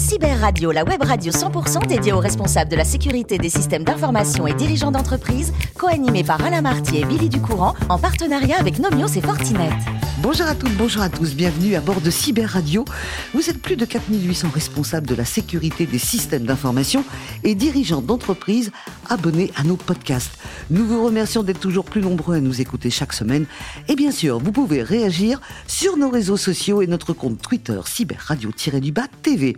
Cyber Radio, la web radio 100% dédiée aux responsables de la sécurité des systèmes d'information et dirigeants d'entreprise, co-animée par Alain Marty et Billy Ducourant, en partenariat avec Nomios et Fortinet. Bonjour à toutes, bonjour à tous, bienvenue à bord de Cyber Radio. Vous êtes plus de 4800 responsables de la sécurité des systèmes d'information et dirigeants d'entreprise abonnés à nos podcasts. Nous vous remercions d'être toujours plus nombreux à nous écouter chaque semaine. Et bien sûr, vous pouvez réagir sur nos réseaux sociaux et notre compte Twitter Cyber Radio-du-Bas TV.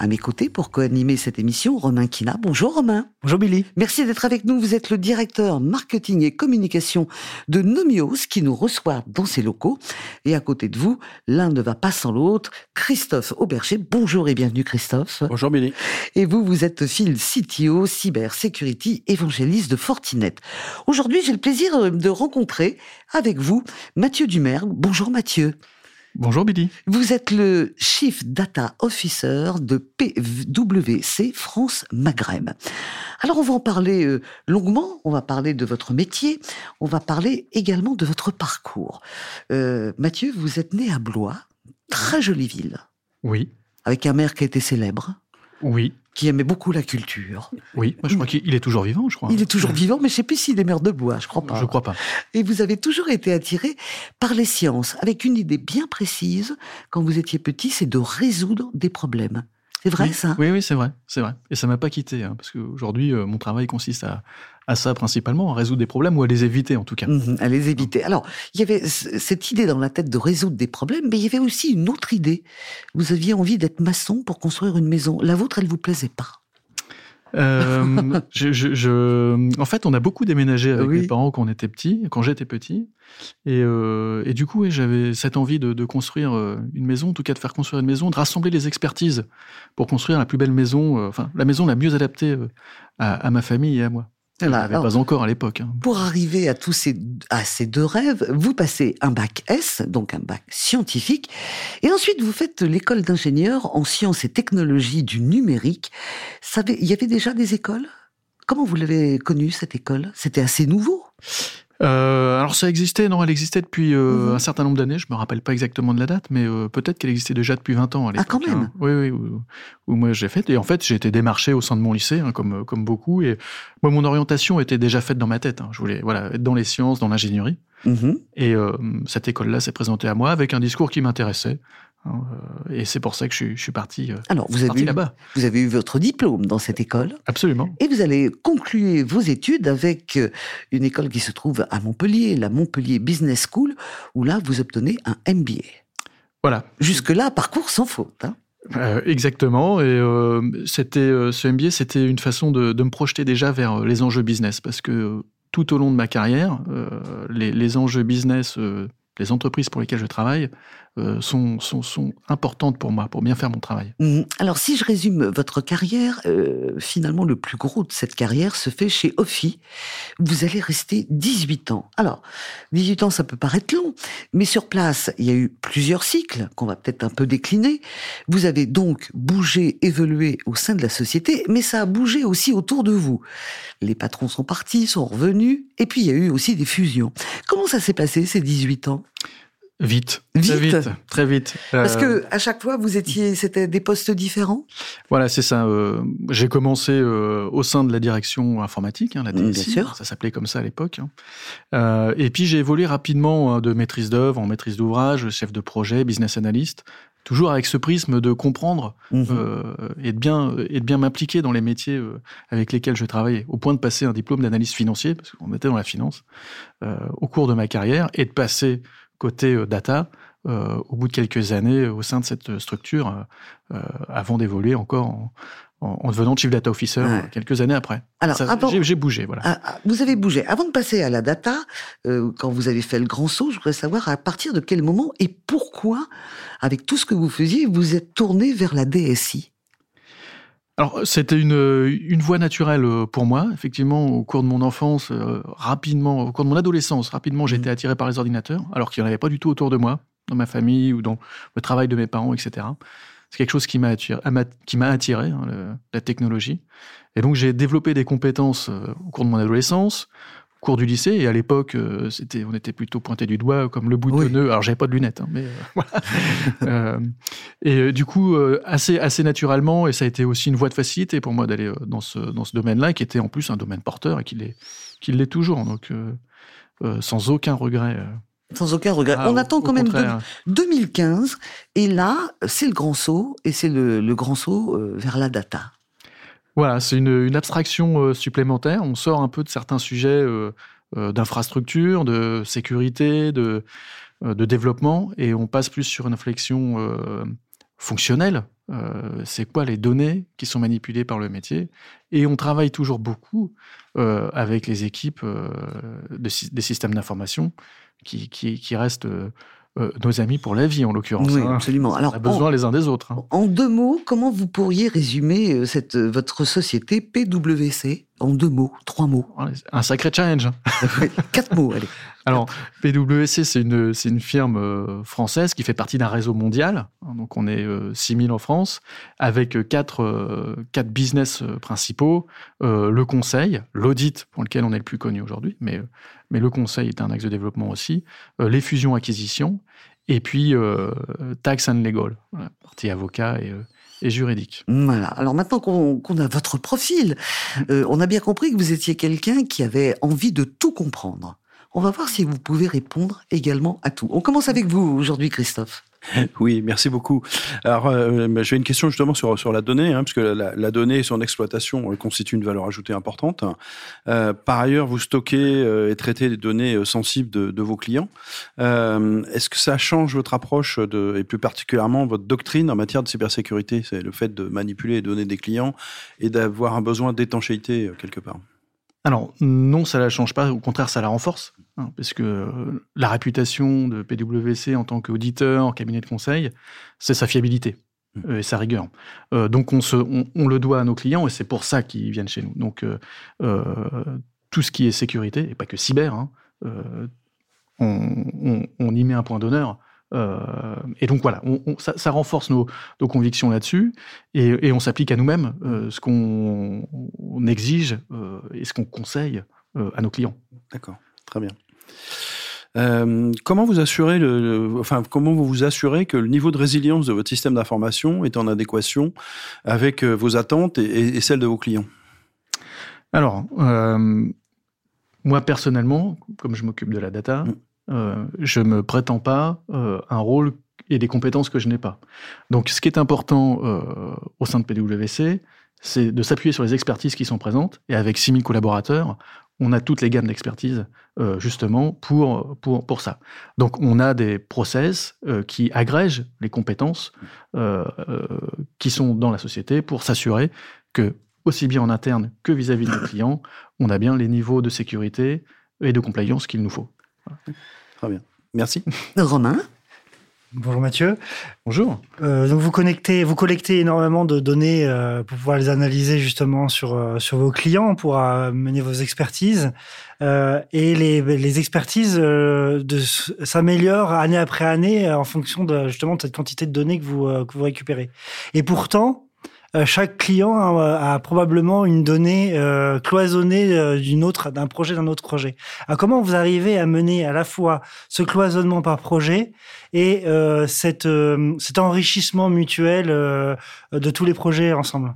À mes côtés, pour co-animer cette émission, Romain Kina. Bonjour Romain. Bonjour Billy. Merci d'être avec nous. Vous êtes le directeur marketing et communication de Nomios qui nous reçoit dans ses locaux. Et à côté de vous, l'un ne va pas sans l'autre, Christophe Auberger. Bonjour et bienvenue Christophe. Bonjour Billy. Et vous, vous êtes Phil CTO, Cyber Security évangéliste de Fortinet. Aujourd'hui, j'ai le plaisir de rencontrer avec vous Mathieu Dumergue. Bonjour Mathieu. Bonjour Billy. Vous êtes le Chief Data Officer de PwC France Maghreb. Alors on va en parler euh, longuement, on va parler de votre métier, on va parler également de votre parcours. Euh, Mathieu, vous êtes né à Blois, très jolie ville. Oui. Avec un maire qui a été célèbre. Oui qui aimait beaucoup la culture. Oui, moi je crois qu'il est toujours vivant, je crois. Il est toujours vivant, mais je ne sais plus s'il est maire de Bois, je crois pas. Je crois pas. Et vous avez toujours été attiré par les sciences, avec une idée bien précise, quand vous étiez petit, c'est de résoudre des problèmes. C'est vrai ça? Oui, oui, c'est vrai, c'est vrai. Et ça m'a pas quitté, hein, parce qu'aujourd'hui, euh, mon travail consiste à, à, ça principalement, à résoudre des problèmes ou à les éviter en tout cas. Mhm, à les éviter. Alors, il y avait cette idée dans la tête de résoudre des problèmes, mais il y avait aussi une autre idée. Vous aviez envie d'être maçon pour construire une maison. La vôtre, elle vous plaisait pas euh, je, je, je, en fait, on a beaucoup déménagé avec mes parents quand on était petit, quand j'étais petit, et, euh, et, du coup, j'avais cette envie de, de, construire euh, une maison, en tout cas de faire construire une maison, de rassembler les expertises pour construire la plus belle maison, euh, enfin la maison la mieux adaptée à, à ma famille et à moi. Pas encore à l'époque. Hein. Pour arriver à tous ces, à ces deux rêves, vous passez un bac S, donc un bac scientifique, et ensuite vous faites l'école d'ingénieur en sciences et technologies du numérique. il y avait déjà des écoles? Comment vous l'avez connue cette école? C'était assez nouveau? Euh, alors ça existait, non, elle existait depuis euh, mhm. un certain nombre d'années, je me rappelle pas exactement de la date, mais euh, peut-être qu'elle existait déjà depuis 20 ans à l'époque. Ah quand même hein. Oui, oui, où, moi j'ai fait. Et en fait, j'ai été démarché au sein de mon lycée, hein, comme, comme beaucoup, et moi mon orientation était déjà faite dans ma tête. Hein. Je voulais voilà, être dans les sciences, dans l'ingénierie. Mhm. Et euh, cette école-là s'est présentée à moi avec un discours qui m'intéressait. Hein, euh, et c'est pour ça que je, suis parti. Euh, Alors, vous avez, là-bas. vous avez eu votre diplôme dans cette école. Absolument. Et vous allez conclure vos études avec euh, une école qui se trouve à Montpellier, la Montpellier Business School, où là, vous obtenez un MBA. Voilà. Jusque-là, parcours sans faute. Hein. exactement. Et c'était ce MBA, c'était une façon de, de, me projeter déjà vers les enjeux business, parce que tout au long de ma carrière, les, les, enjeux business les entreprises pour lesquelles je travaille euh, sont, sont, sont, importantes pour moi, pour bien faire mon travail. Mmh. Alors, si je résume votre carrière, euh, finalement, le plus gros de cette carrière se fait chez Ophi. Vous allez rester 18 ans. Alors, 18 ans, ça peut paraître long, mais sur place, il y a eu plusieurs cycles qu'on va peut-être un peu décliner. Vous avez donc bougé, évolué au sein de la société, mais ça a bougé aussi autour de vous. Les patrons sont partis, sont revenus, et puis il y a eu aussi des fusions. Comment ça s'est passé ces 18 ans? Vite, vite, très vite, très vite. Parce que euh, à chaque fois, vous étiez, c'était des postes différents? Voilà, c'est ça. Euh, j'ai commencé euh, au sein de la direction informatique, hein, la DSI, Bien sûr. ça s'appelait comme ça à l'époque. Hein. et puis j'ai évolué rapidement hein, de maîtrise d'œuvre en maîtrise d'ouvrage, chef de projet, business analyst, toujours avec ce prisme de comprendre mhm. et de bien et de bien m'impliquer dans les métiers avec lesquels je travaillais, au point de passer un diplôme d'analyste financier, parce qu'on était dans la finance, au cours de ma carrière, et de passer côté euh, data euh, au bout de quelques années au sein de cette structure, euh, avant d'évoluer encore en, en, devenant chief data officer quelques années après. Alors, j'ai bougé, voilà. Ah, ah, vous avez bougé. Avant de passer à la data, quand vous avez fait le grand saut, je voudrais savoir à partir de quel moment et pourquoi, avec tout ce que vous faisiez, vous êtes tourné vers la DSI. Alors, c'était une, une voie naturelle pour moi. Effectivement, au cours de mon enfance, euh, rapidement, au cours de mon adolescence, rapidement, j'ai mmh. été attiré par les ordinateurs, alors qu'il n'y en avait pas du tout autour de moi, dans ma famille ou dans le travail de mes parents, etc. C'est quelque chose qui m'a attiré, qui m'a attiré hein, la technologie. Et donc, j'ai développé des compétences euh, au cours de mon adolescence, cours du lycée. Et à l'époque, c'était, on était plutôt pointé du doigt comme le boutonneux. Alors, j'avais pas de lunettes, hein, mais voilà. et du coup, assez, assez naturellement, et ça a été aussi une voie de facilité pour moi d'aller dans ce, dans ce domaine-là, qui était en plus un domaine porteur et qui l'est, qui l'est toujours. Donc, sans aucun regret. Sans aucun regret. Ah, on attend quand même 2015, et là, c'est le grand saut, et c'est le, grand saut euh, vers la data. Voilà, c'est une, abstraction euh, supplémentaire. On sort un peu de certains sujets euh, d'infrastructure, de sécurité, de, de développement, et on passe plus sur une réflexion fonctionnelle. c'est quoi les données qui sont manipulées par le métier? Et on travaille toujours beaucoup avec les équipes des systèmes d'information qui, qui, qui restent euh, euh, nos amis pour la vie, en l'occurrence. Oui, hein. absolument. Alors, on a besoin les uns des autres. Hein. En deux mots, comment vous pourriez résumer euh, cette, votre société PwC en deux mots, trois mots Un sacré challenge. Quatre mots, allez. Alors, PwC, c'est une, une firme euh, française qui fait partie d'un réseau mondial. Donc, on est 6000 euh, en France, avec euh, quatre, quatre business principaux. le conseil, l'audit, pour lequel on est le plus connu aujourd'hui, mais, mais le conseil est un axe de développement aussi. les fusions-acquisitions, et puis tax and legal, partie avocat et et juridique. Voilà. Alors maintenant qu'on a votre profil, euh, on a bien compris que vous étiez quelqu'un qui avait envie de tout comprendre. On va voir si vous pouvez répondre également à tout. On commence avec vous aujourd'hui, Christophe. Oui, merci beaucoup. Alors, euh, j'ai une question justement sur, sur la donnée, hein, puisque la, donnée et son exploitation euh, constituent une valeur ajoutée importante. Euh, par ailleurs, vous stockez et traitez des données sensibles de, vos clients. Est-ce que ça change votre approche et plus particulièrement votre doctrine en matière de cybersécurité? C'est le fait de manipuler les données des clients et d'avoir un besoin d'étanchéité quelque part. Alors non, ça la change pas. Au contraire, ça la renforce, hein, parce que euh, la réputation de PwC en tant qu'auditeur, cabinet de conseil, c'est sa fiabilité mmh. euh, et sa rigueur. Euh, donc on, se, on, le doit à nos clients et c'est pour ça qu'ils viennent chez nous. Donc tout ce qui est sécurité et pas que cyber, hein, on, on, y met un point d'honneur. Euh, et donc voilà, ça, renforce nos, convictions là-dessus, et, on s'applique à nous-mêmes euh, ce qu'on exige euh, et ce qu'on conseille à nos clients. D'accord, très bien. comment vous assurez le, enfin comment vous vous assurez que le niveau de résilience de votre système d'information est en adéquation avec vos attentes et, celles de vos clients? Alors, moi personnellement, comme je m'occupe de la data, mm. Euh, je me prétends pas euh, un rôle et des compétences que je n'ai pas. Donc, ce qui est important euh, au sein de PwC, c'est de s'appuyer sur les expertises qui sont présentes. Et avec 6000 collaborateurs, on a toutes les gammes d'expertise justement pour, pour, pour ça. Donc on a des process qui agrègent les compétences qui sont dans la société pour s'assurer que, aussi bien en interne que vis-à-vis -vis de nos clients, on a bien les niveaux de sécurité et de compliance qu'il nous faut. Très bien. Merci. Romain Bonjour Mathieu. Bonjour. Euh, donc vous connectez, vous collectez énormément de données euh, pour pouvoir les analyser justement sur euh, sur vos clients pour mener vos expertises et les, les expertises s'améliorent année après année en fonction de justement de cette quantité de données que vous que vous récupérez. Et pourtant, chaque client a, probablement une donnée euh, cloisonnée euh, d'une autre, d'un projet d'un autre projet. Alors, comment vous arrivez à mener à la fois ce cloisonnement par projet et cette, cet enrichissement mutuel de tous les projets ensemble?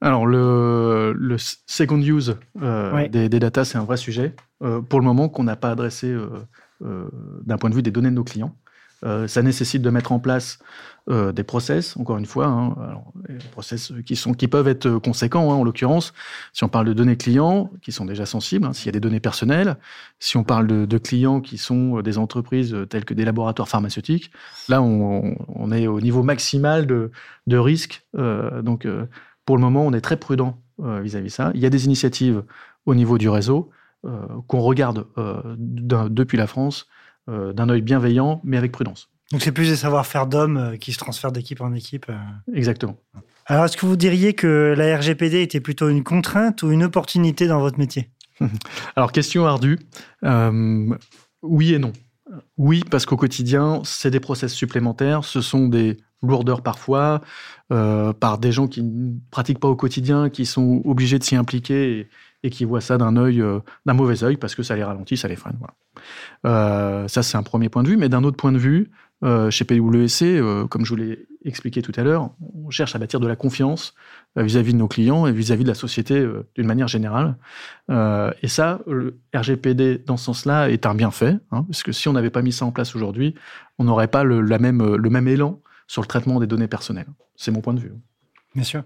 Alors, le, le, second use des, des data, c'est un vrai sujet. pour le moment, qu'on n'a pas adressé d'un point de vue des données de nos clients. Ça nécessite de mettre en place euh, des process, encore une fois, hein, des process qui, sont, qui peuvent être conséquents, hein, en l'occurrence, si on parle de données clients, qui sont déjà sensibles, hein, s'il y a des données personnelles, si on parle de, clients qui sont des entreprises telles que des laboratoires pharmaceutiques, là, on, est au niveau maximal de, risque. Euh, donc, euh, pour le moment, on est très prudent vis-à-vis de ça. Il y a des initiatives au niveau du réseau qu'on regarde depuis la France d'un œil bienveillant, mais avec prudence. Donc c'est plus des savoir-faire d'hommes euh, qui se transfèrent d'équipe en équipe. Euh. Exactement. Alors est-ce que vous diriez que la RGPD était plutôt une contrainte ou une opportunité dans votre métier? Alors question ardue. Euh, oui et non. Oui, parce qu'au quotidien, c'est des process supplémentaires, ce sont des lourdeurs parfois, par des gens qui ne pratiquent pas au quotidien, qui sont obligés de s'y impliquer et qui voient ça d'un œil, d'un mauvais œil parce que ça les ralentit, ça les freine. Voilà. ça, c'est un premier point de vue. Mais d'un autre point de vue, chez PwC, comme je vous l'ai expliqué tout à l'heure, on cherche à bâtir de la confiance vis-à-vis de nos clients et vis-à-vis de la société d'une manière générale. et ça, le RGPD, dans ce sens-là, est un bienfait, hein, parce que si on n'avait pas mis ça en place aujourd'hui, on n'aurait pas le, même, le même élan sur le traitement des données personnelles. C'est mon point de vue. Bien sûr.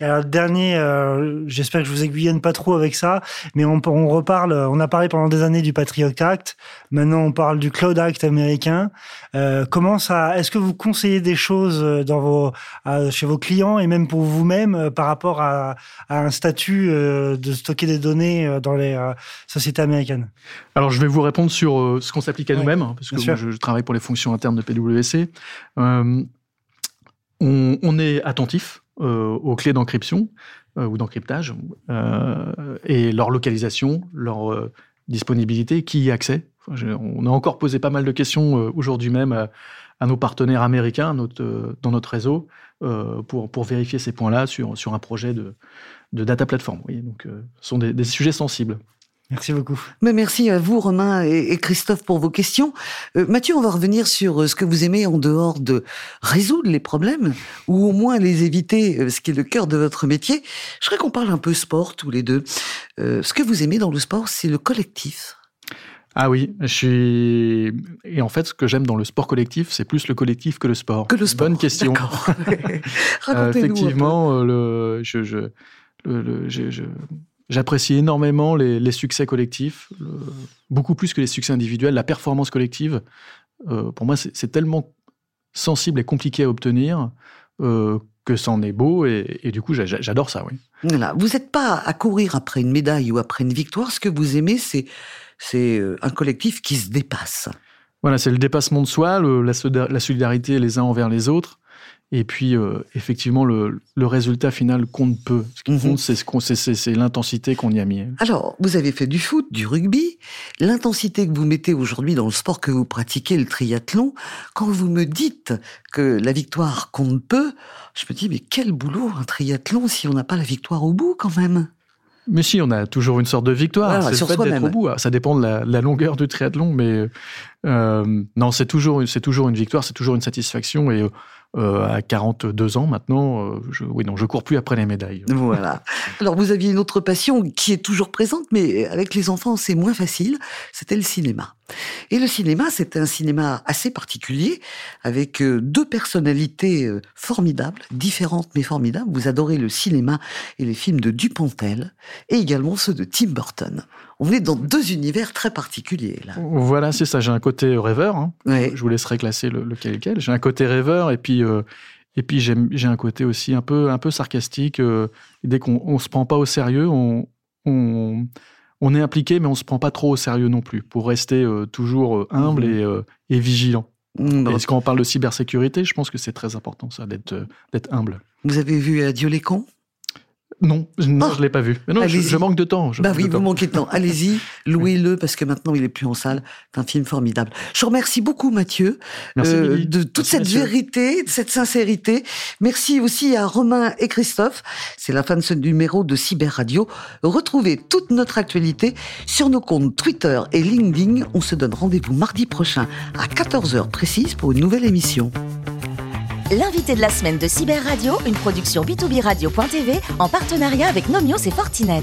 Et alors, dernier, euh, j'espère que je vous aiguillonne pas trop avec ça, mais on, on, reparle, on a parlé pendant des années du Patriot Act, maintenant on parle du Cloud Act américain. Euh, comment ça, est-ce que vous conseillez des choses dans vos, chez vos clients et même pour vous-même euh, par rapport à, à un statut euh, de stocker des données euh, dans les sociétés américaines? Alors, je vais vous répondre sur ce qu'on s'applique à nous-mêmes, hein, parce que moi, je, je, travaille pour les fonctions internes de PwC. On, on est attentif euh, aux clés d'encryption euh, ou d'encryptage euh, et leur localisation, leur disponibilité, qui y a accès. on a encore posé pas mal de questions aujourd'hui même à, nos partenaires américains dans notre réseau pour, pour vérifier ces points-là sur, sur un projet de, data platform. donc, ce sont des sujets sensibles. Merci beaucoup. Mais merci à vous, Romain et Christophe, pour vos questions. Euh, Mathieu, on va revenir sur euh, ce que vous aimez en dehors de résoudre les problèmes, ou au moins les éviter, euh, ce qui est le cœur de votre métier. Je voudrais qu'on parle un peu sport tous les deux. ce que vous aimez dans le sport, c'est le collectif. Ah oui, je suis. Et en fait, ce que j'aime dans le sport collectif, c'est plus le collectif que le sport. Que le sport. Bonne question. Effectivement, le, je, je, le, je, je J'apprécie énormément les, succès collectifs, beaucoup plus que les succès individuels. La performance collective, euh, pour moi, c'est tellement sensible et compliqué à obtenir euh, que c'en est beau et, du coup, j'adore ça, oui. Voilà. Vous n'êtes pas à courir après une médaille ou après une victoire. Ce que vous aimez, c'est euh, un collectif qui se dépasse. Voilà, c'est le dépassement de soi, la, solidarité les uns envers les autres. Et puis, euh, effectivement, le, le, résultat final compte peu. Ce qui compte, mhm. c'est l'intensité qu'on y a mis. Alors, vous avez fait du foot, du rugby. L'intensité que vous mettez aujourd'hui dans le sport que vous pratiquez, le triathlon, quand vous me dites que la victoire compte peu, je me dis, mais quel boulot un triathlon si on n'a pas la victoire au bout quand même? Mais si, on a toujours une sorte de victoire. c'est le fait d'être au bout. Ça dépend de la, la, longueur du triathlon, mais euh, non, c'est toujours, c'est toujours une victoire, c'est toujours une satisfaction. Et euh, à 42 ans maintenant, euh, je, oui, non, je cours plus après les médailles. Voilà. Alors, vous aviez une autre passion qui est toujours présente, mais avec les enfants, c'est moins facile. C'était le cinéma. Et le cinéma, c'est un cinéma assez particulier, avec euh, deux personnalités formidables, différentes mais formidables. Vous adorez le cinéma et les films de Dupontel, et également ceux de Tim Burton on est dans deux univers très particuliers. Là. Voilà, c'est ça. J'ai un côté rêveur. Hein. Je vous laisserai classer le, lequel lequel. J'ai un côté rêveur et puis euh, et puis j'ai un côté aussi un peu un peu sarcastique. Euh, dès qu'on on se prend pas au sérieux, on, on, on est impliqué, mais on se prend pas trop au sérieux non plus, pour rester euh, toujours humble mmh. et, et, vigilant. Mmh, Est-ce qu'on parle de cybersécurité Je pense que c'est très important ça, d'être d'être humble. Vous avez vu Adieu les cons non, non oh, je l'ai pas vu. Mais non, je, manque de temps. bah oui, vous manquez de temps. Allez-y, louez-le parce que maintenant il est plus en salle. C'est un film formidable. Je vous remercie beaucoup Mathieu euh, de toute cette vérité, de cette sincérité. Merci aussi à Romain et Christophe. C'est la fin de ce numéro de Cyber Radio. Retrouvez toute notre actualité sur nos comptes Twitter et LinkedIn. On se donne rendez-vous mardi prochain à 14h précise pour une nouvelle émission. L'invité de la semaine de Cyber Radio, une production b2b radio.tv en partenariat avec Nomios et Fortinet.